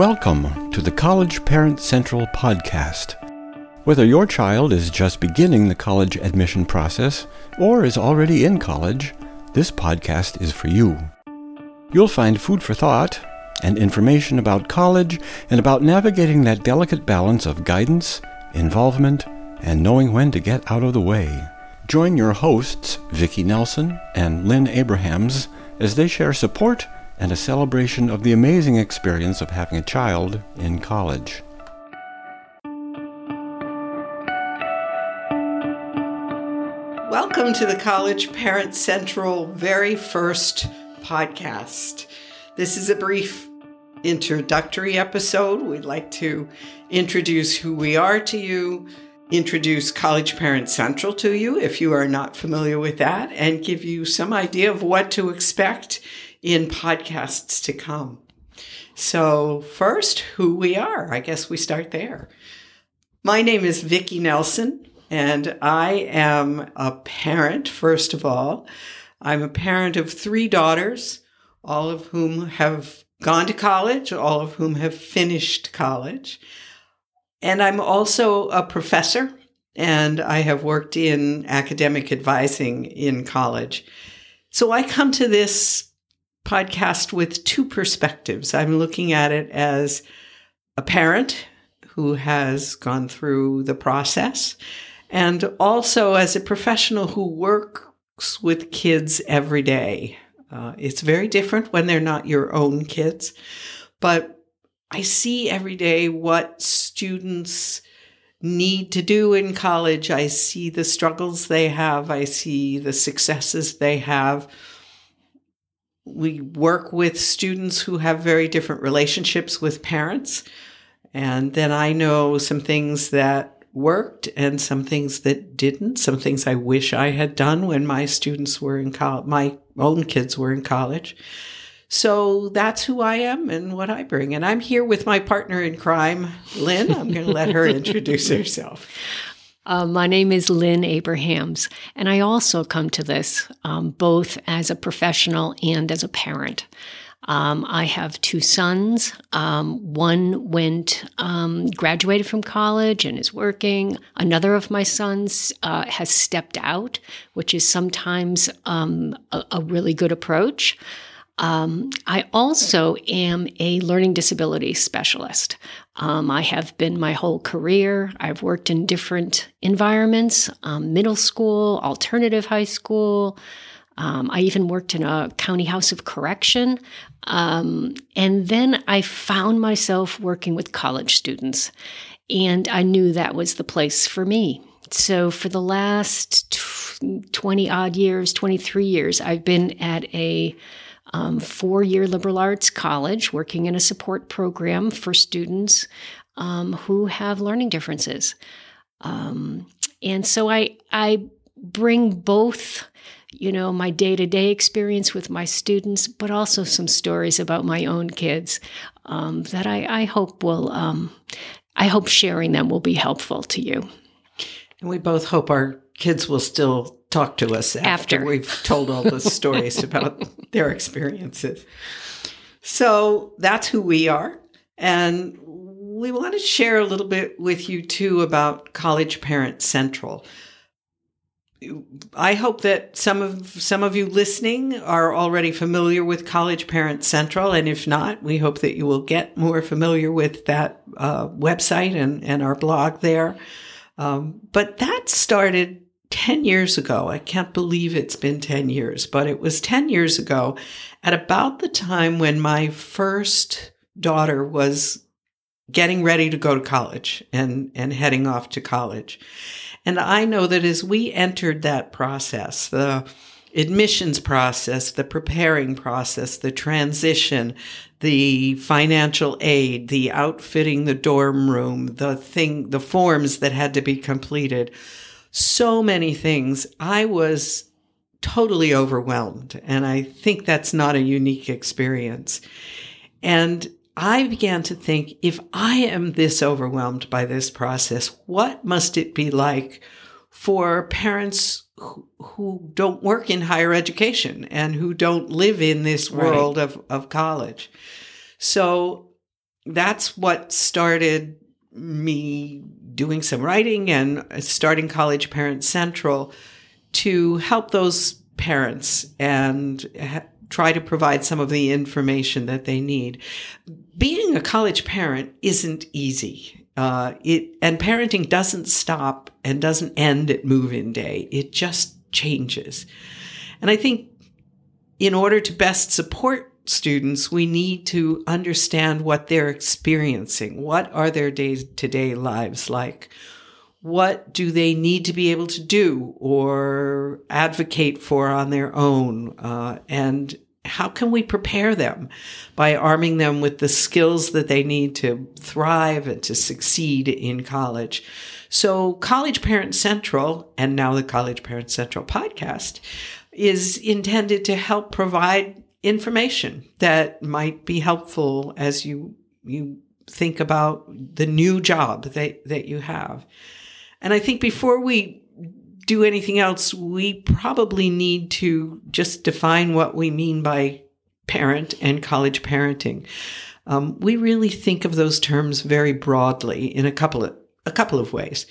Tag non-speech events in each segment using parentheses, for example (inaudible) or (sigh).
Welcome to the College Parent Central podcast. Whether your child is just beginning the college admission process or is already in college, this podcast is for you. You'll find food for thought and information about college and about navigating that delicate balance of guidance, involvement, and knowing when to get out of the way. Join your hosts, Vicki Nelson and Lynn Abrahams, as they share support and a celebration of the amazing experience of having a child in college. Welcome to the College Parent Central very first podcast. This is a brief introductory episode. We'd like to introduce who we are to you, introduce College Parent Central to you if you are not familiar with that, and give you some idea of what to expect in podcasts to come. So, first, who we are. I guess we start there. My name is Vicki Nelson, and I am a parent, first of all. I'm a parent of three daughters, all of whom have gone to college, all of whom have finished college. And I'm also a professor, and I have worked in academic advising in college. So I come to this podcast with two perspectives. I'm looking at it as a parent who has gone through the process, and also as a professional who works with kids every day. Uh, it's very different when they're not your own kids, but I see every day what students need to do in college. I see the struggles they have. I see the successes they have. We work with students who have very different relationships with parents. And then I know some things that worked and some things that didn't, some things I wish I had done when my students were in college, my own kids were in college. So that's who I am and what I bring. And I'm here with my partner in crime, Lynn. I'm going to let her (laughs) introduce herself. Uh, my name is Lynn Abrahams, and I also come to this um, both as a professional and as a parent. Um, I have two sons. Um, one went, um, graduated from college and is working. Another of my sons uh, has stepped out, which is sometimes um, a, a really good approach. Um, I also am a learning disability specialist. Um, I have been my whole career. I've worked in different environments um, middle school, alternative high school. Um, I even worked in a county house of correction. Um, and then I found myself working with college students. And I knew that was the place for me. So for the last 20 odd years, 23 years, I've been at a um, four year liberal arts college working in a support program for students um, who have learning differences. Um, and so I, I bring both you know, my day to day experience with my students, but also some stories about my own kids um, that I, I, hope will, um, I hope sharing them will be helpful to you. And we both hope our kids will still talk to us after, after. we've told all the stories (laughs) about their experiences. So that's who we are. And we want to share a little bit with you too about College Parent Central. I hope that some of some of you listening are already familiar with College Parent Central, and if not, we hope that you will get more familiar with that uh, website and, and our blog there. Um, but that started 10 years ago. I can't believe it's been 10 years, but it was 10 years ago at about the time when my first daughter was getting ready to go to college and, and heading off to college. And I know that as we entered that process, the admissions process, the preparing process, the transition, the financial aid, the outfitting the dorm room, the thing, the forms that had to be completed, so many things. I was totally overwhelmed. And I think that's not a unique experience. And I began to think if I am this overwhelmed by this process, what must it be like for parents who, who don't work in higher education and who don't live in this world right. of, of college? So that's what started me doing some writing and starting College Parent Central to help those parents and ha- try to provide some of the information that they need. Being a college parent isn't easy. Uh, it and parenting doesn't stop and doesn't end at move-in day. It just changes. And I think in order to best support students, we need to understand what they're experiencing. What are their day to day lives like? What do they need to be able to do or advocate for on their own? Uh, and how can we prepare them by arming them with the skills that they need to thrive and to succeed in college? So, College Parent Central, and now the College Parent Central podcast, is intended to help provide information that might be helpful as you you think about the new job that that you have. And I think before we do anything else, we probably need to just define what we mean by parent and college parenting. Um, we really think of those terms very broadly in a couple of a couple of ways.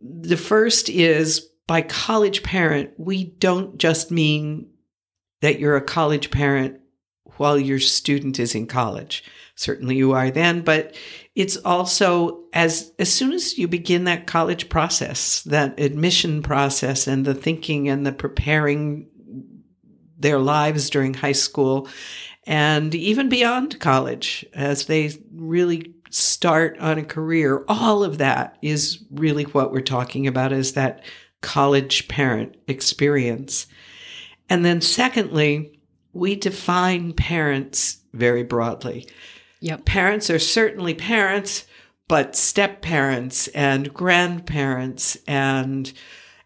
The first is by college parent, we don't just mean that you're a college parent while your student is in college. Certainly you are then, but it's also as as soon as you begin that college process, that admission process and the thinking and the preparing their lives during high school and even beyond college as they really start on a career, all of that is really what we're talking about is that college parent experience. And then secondly, we define parents very broadly. Yep. Parents are certainly parents, but step parents and grandparents and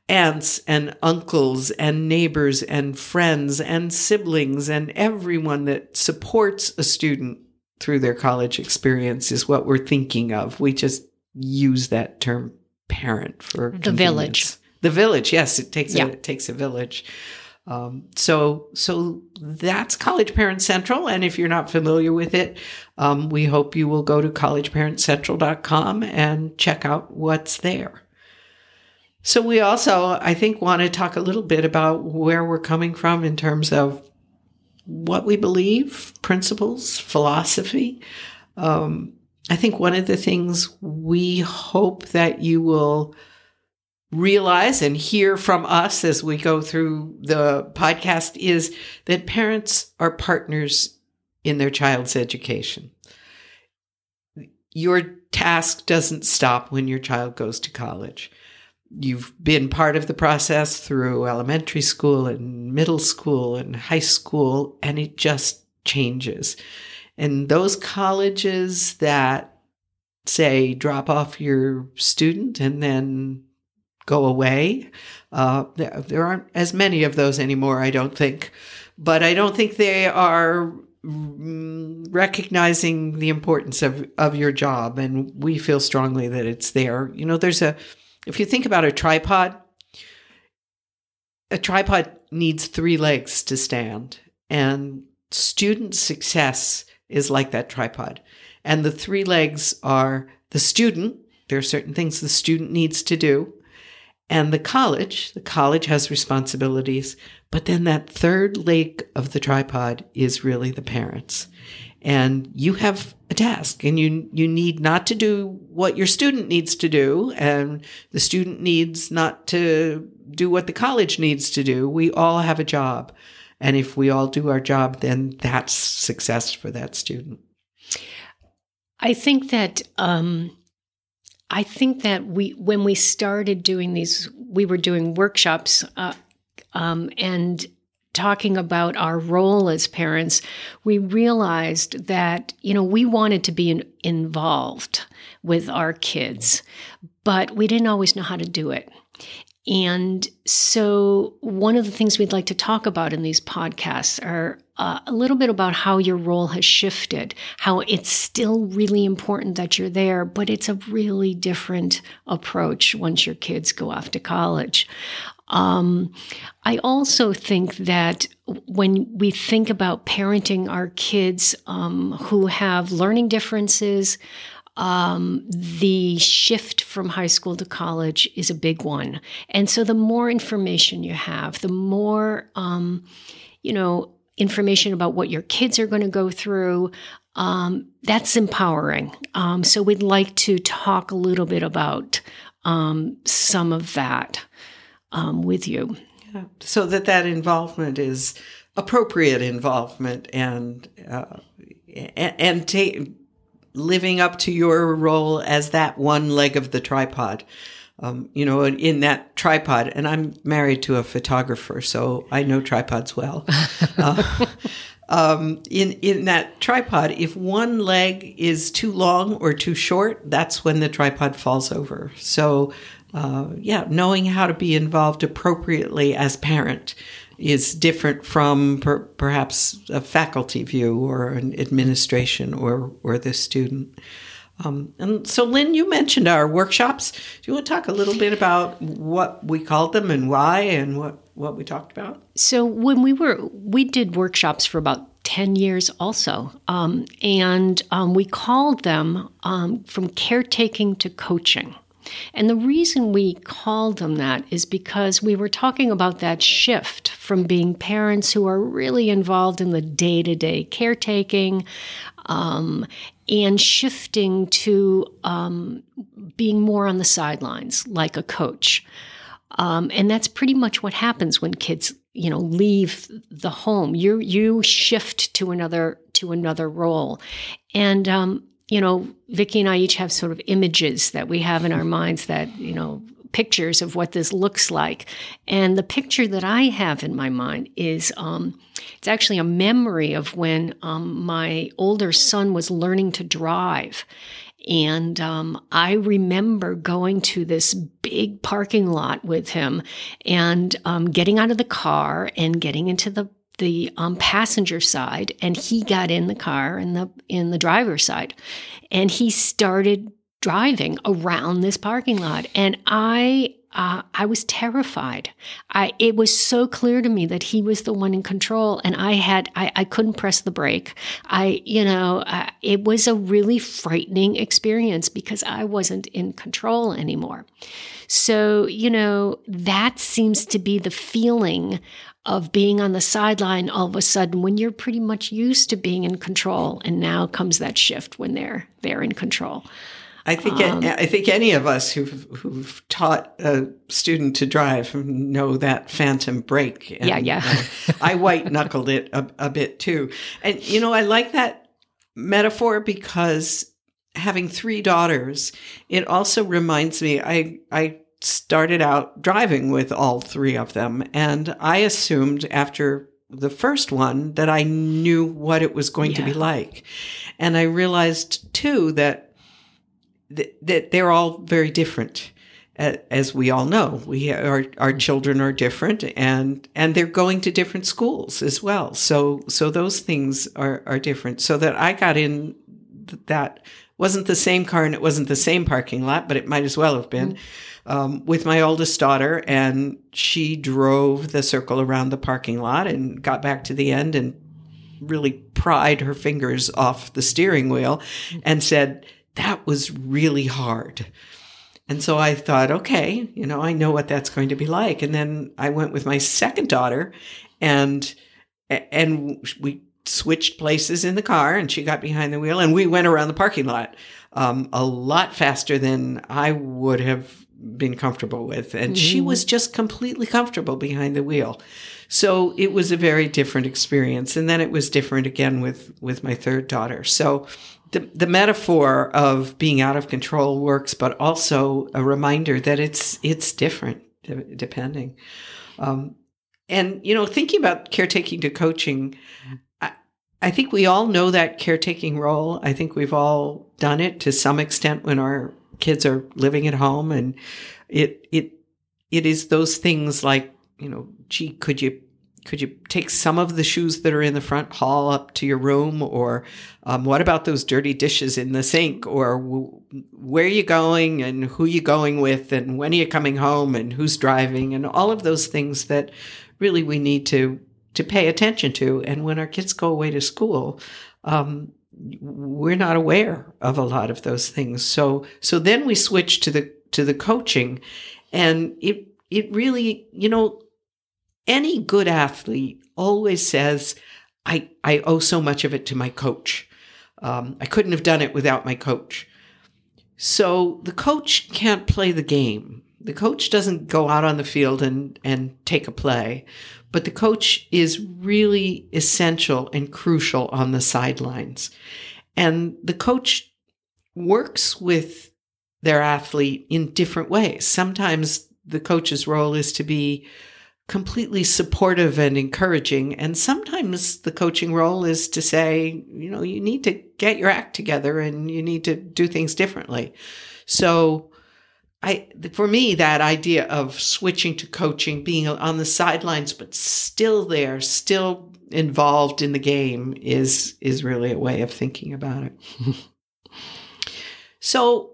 aunts and uncles and neighbors and friends and siblings and everyone that supports a student through their college experience is what we're thinking of. We just use that term parent for the village. The village, yes, it takes Yeah. a, it takes a village. Um, so so that's College Parent Central, and if you're not familiar with it, um, we hope you will go to collegeparentcentral.com and check out what's there. So we also, I think, want to talk a little bit about where we're coming from in terms of what we believe, principles, philosophy. Um, I think one of the things we hope that you will realize and hear from us as we go through the podcast is that parents are partners in their child's education. Your task doesn't stop when your child goes to college. You've been part of the process through elementary school and middle school and high school, and it just changes. And those colleges that say drop off your student and then go away, uh, there, there aren't as many of those anymore, I don't think. But I don't think they are mm, recognizing the importance of, of your job. And we feel strongly that it's there. You know, there's a, if you think about a tripod, a tripod needs three legs to stand. And student success is like that tripod. And the three legs are the student, there are certain things the student needs to do, and the college. The college has responsibilities, but then that third leg of the tripod is really the parents. And you have a task and you, you need not to do what your student needs to do. And the student needs not to do what the college needs to do. We all have a job. And if we all do our job, then that's success for that student. I think that um, I think that we when we started doing these, we were doing workshops uh, um, and talking about our role as parents. We realized that you know we wanted to be in, involved with our kids, but we didn't always know how to do it. And so, one of the things we'd like to talk about in these podcasts are uh, a little bit about how your role has shifted, how it's still really important that you're there, but it's a really different approach once your kids go off to college. Um, I also think that when we think about parenting our kids um, who have learning differences, um, the shift from high school to college is a big one. And so the more information you have, the more, um, you know, information about what your kids are going to go through, um, that's empowering. Um, so we'd like to talk a little bit about um, some of that um, with you. Yeah. So that that involvement is appropriate involvement and uh, and, and living up to your role as that one leg of the tripod. Um, you know, in that tripod, and I'm married to a photographer, so I know tripods well. (laughs) Uh, um, in in that tripod, if one leg is too long or too short, that's when the tripod falls over. So, uh, yeah, knowing how to be involved appropriately as parent is different from per, perhaps a faculty view or an administration or or the student. Um, and so, Lynn, you mentioned our workshops. Do you want to talk a little bit about what we called them and why, and what what we talked about? So, when we were we did workshops for about 10 years also. Um, and um, we called them um, from caretaking to coaching. And the reason we called them that is because we were talking about that shift from being parents who are really involved in the day to day caretaking um, and shifting to um, being more on the sidelines, like a coach. Um, and that's pretty much what happens when kids, you know, leave the home. You you shift to another to another role, and um, you know, Vicki and I each have sort of images that we have in our minds that, you know, pictures of what this looks like. And the picture that I have in my mind is um, it's actually a memory of when um, my older son was learning to drive. And um, I remember going to this big parking lot with him and um, getting out of the car and getting into the the um, passenger side and he got in the car in the in the driver's side and he started driving around this parking lot and i uh, I was terrified. I it was so clear to me that he was the one in control, and I had I, I couldn't press the brake. I you know uh, it was a really frightening experience because I wasn't in control anymore. So you know that seems to be the feeling of being on the sideline all of a sudden when you're pretty much used to being in control and now comes that shift when they're they're in control I think um, I think any of us who've who've taught a student to drive know that phantom brake. And, yeah, yeah. I white knuckled it a, a bit too, and you know I like that metaphor because having three daughters, it also reminds me. I I started out driving with all three of them. And I assumed after the first one that I knew what it was going yeah. to be like. And I realized too that th- that they're all very different. As we all know, we our our children are different, and and they're going to different schools as well. So so those things are are different. So that I got in that wasn't the same car and it wasn't the same parking lot, but it might as well have been. Um, with my oldest daughter, and she drove the circle around the parking lot and got back to the end and really pried her fingers off the steering wheel and said, That was really hard. And so I thought, okay, you know, I know what that's going to be like. And then I went with my second daughter and and we switched places in the car and she got behind the wheel and we went around the parking lot um, a lot faster than I would have been comfortable with. And mm-hmm. she was just completely comfortable behind the wheel. So it was a very different experience. And then it was different again with, with my third daughter. So the, the metaphor of being out of control works, but also a reminder that it's, it's different depending. Um, and, you know, thinking about caretaking to coaching, I, think we all know that caretaking role. I think we've all done it to some extent when our kids are living at home and it it it is those things like you know gee could you could you take some of the shoes that are in the front hall up to your room? Or um, what about those dirty dishes in the sink? Or w- where are you going and who are you going with and when are you coming home and who's driving and all of those things that really we need to to pay attention to. And when our kids go away to school, um, we're not aware of a lot of those things. So so then we switch to the to the coaching, and it it really you know any good athlete always says, I, I owe so much of it to my coach. Um, I couldn't have done it without my coach. So the coach can't play the game. The coach doesn't go out on the field and, and take a play, but the coach is really essential and crucial on the sidelines. And the coach works with their athlete in different ways. Sometimes the coach's role is to be completely supportive and encouraging. And sometimes the coaching role is to say, you know, you need to get your act together and you need to do things differently. So, I, for me, that idea of switching to coaching, being on the sidelines, but still there, still involved in the game is, is really a way of thinking about it. (laughs) so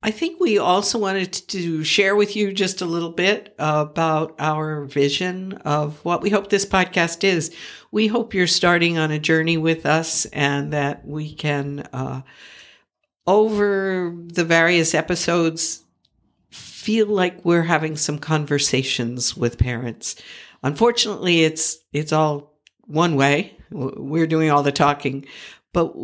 I think we also wanted to share with you just a little bit about our vision of what we hope this podcast is. We hope you're starting on a journey with us and that we can, uh, over the various episodes, feel like we're having some conversations with parents. Unfortunately, it's, it's all one way. We're doing all the talking, but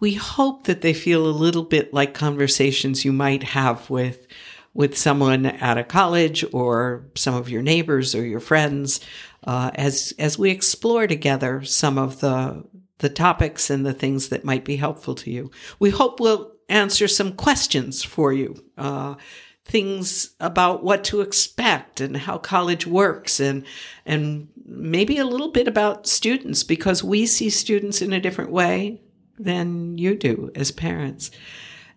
we hope that they feel a little bit like conversations you might have with with someone at a college or some of your neighbors or your friends uh, as as we explore together some of the the topics and the things that might be helpful to you. We hope we'll answer some questions for you. Uh, things about what to expect and how college works and and maybe a little bit about students because we see students in a different way than you do as parents.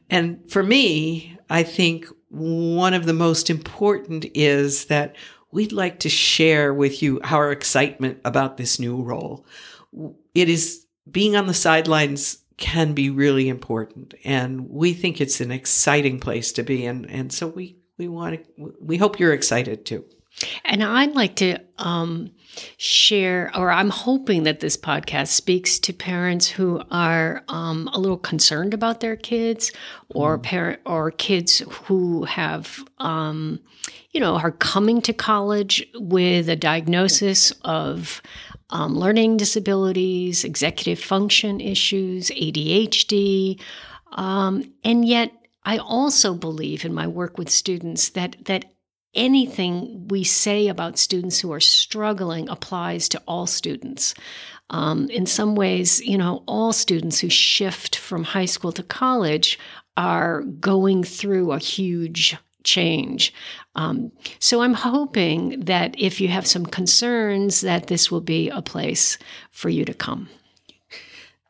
And for me, I think one of the most important is that we'd like to share with you our excitement about this new role. It is being on the sidelines can be really important and we think it's an exciting place to be and and so we we want to we hope you're excited too. And I'd like to um, share, or I'm hoping that this podcast speaks to parents who are um, a little concerned about their kids, or mm. parent, or kids who have, um, you know, are coming to college with a diagnosis of um, learning disabilities, executive function issues, ADHD, um, and yet. I also believe in my work with students that that anything we say about students who are struggling applies to all students. Um, in some ways, you know, all students who shift from high school to college are going through a huge change. Um, so I'm hoping that if you have some concerns, that this will be a place for you to come.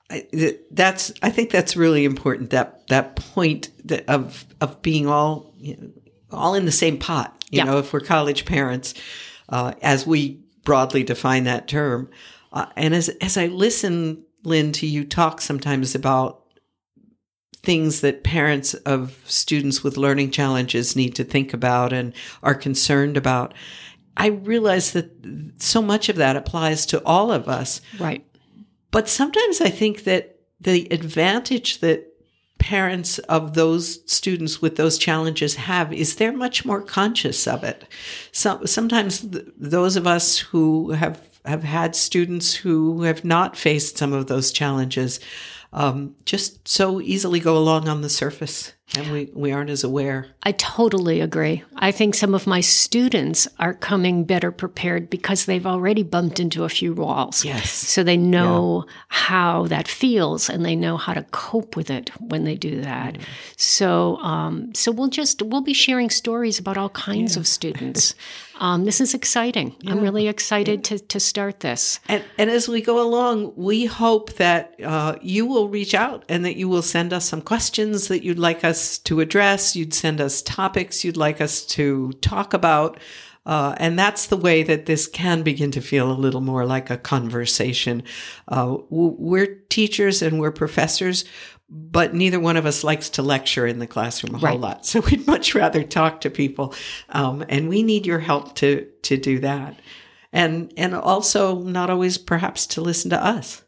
I, that's I think that's really important that that point that of of being all you know, all in the same pot. You yeah. know, if we're college parents, uh, as we broadly define that term, uh, and as as I listen, Lynn, to you talk sometimes about things that parents of students with learning challenges need to think about and are concerned about. I realize that so much of that applies to all of us. Right. But sometimes I think that the advantage that parents of those students with those challenges have is they're much more conscious of it. So, sometimes th- those of us who have have had students who have not faced some of those challenges um, just so easily go along on the surface and we, we aren't as aware. I totally agree. I think some of my students are coming better prepared because they've already bumped into a few walls. Yes. So they know yeah. how that feels and they know how to cope with it when they do that. Mm. So um, so we'll just we'll be sharing stories about all kinds yeah. of students. (laughs) Um, this is exciting. Yeah. I'm really excited to, to start this. And, and as we go along, we hope that uh, you will reach out and that you will send us some questions that you'd like us us to address. You'd send us topics you'd like us to talk about. Uh, and that's the way that this can begin to feel a little more like a conversation. Uh, we're teachers and we're professors, but neither one of us likes to lecture in the classroom a whole lot. (laughs) So we'd much rather talk to people, um, and we need your help to to do that, and and also not always perhaps to listen to us.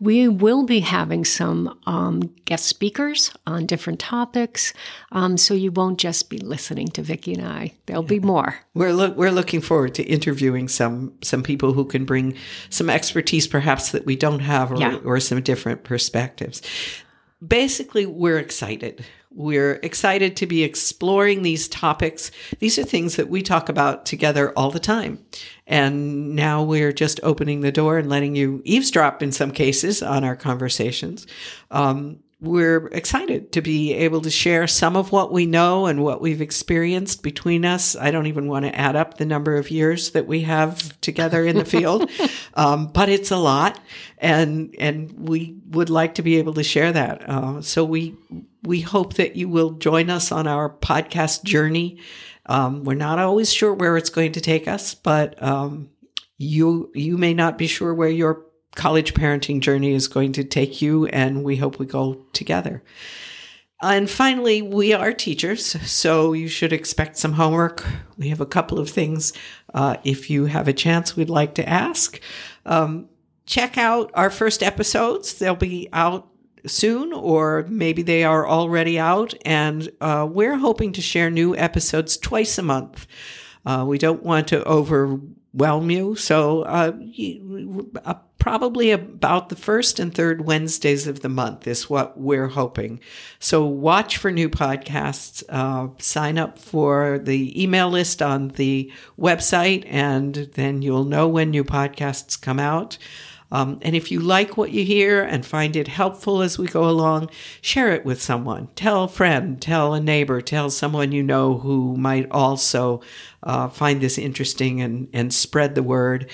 We will be having some um, guest speakers on different topics, um, so you won't just be listening to Vicki and I. There'll be (laughs) more. We're lo- we're looking forward to interviewing some some people who can bring some expertise, perhaps that we don't have, or, yeah. or some different perspectives. Basically, we're excited. We're excited to be exploring these topics. These are things that we talk about together all the time. And now we're just opening the door and letting you eavesdrop in some cases on our conversations. Um, we're excited to be able to share some of what we know and what we've experienced between us. I don't even want to add up the number of years that we have together in the field, (laughs) um, but it's a lot, and and we would like to be able to share that. Uh, so we we hope that you will join us on our podcast journey. Um, we're not always sure where it's going to take us, but um, you you may not be sure where your college parenting journey is going to take you, and we hope we go together. And finally, we are teachers, so you should expect some homework. We have a couple of things. Uh, if you have a chance, we'd like to ask. Um, check out our first episodes. They'll be out soon, or maybe they are already out. And uh, we're hoping to share new episodes twice a month. Uh, we don't want to overwhelm you, so uh, uh, probably about the first and third Wednesdays of the month is what we're hoping. So watch for new podcasts. Uh, sign up for the email list on the website, and then you'll know when new podcasts come out. Um, and if you like what you hear and find it helpful as we go along, share it with someone. Tell a friend, tell a neighbor, tell someone you know who might also uh, find this interesting and, and spread the word.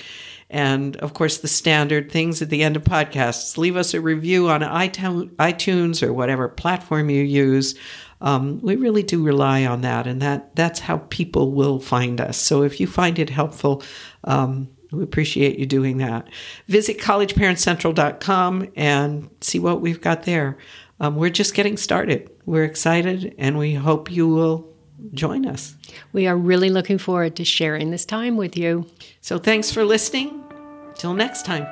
And of course, the standard things at the end of podcasts leave us a review on iTunes or whatever platform you use. Um, we really do rely on that, and that that's how people will find us. So if you find it helpful, um, we appreciate you doing that. Visit collegeparentcentral.com and see what we've got there. Um, we're just getting started. We're excited and we hope you will join us. We are really looking forward to sharing this time with you. So thanks for listening. Till next time.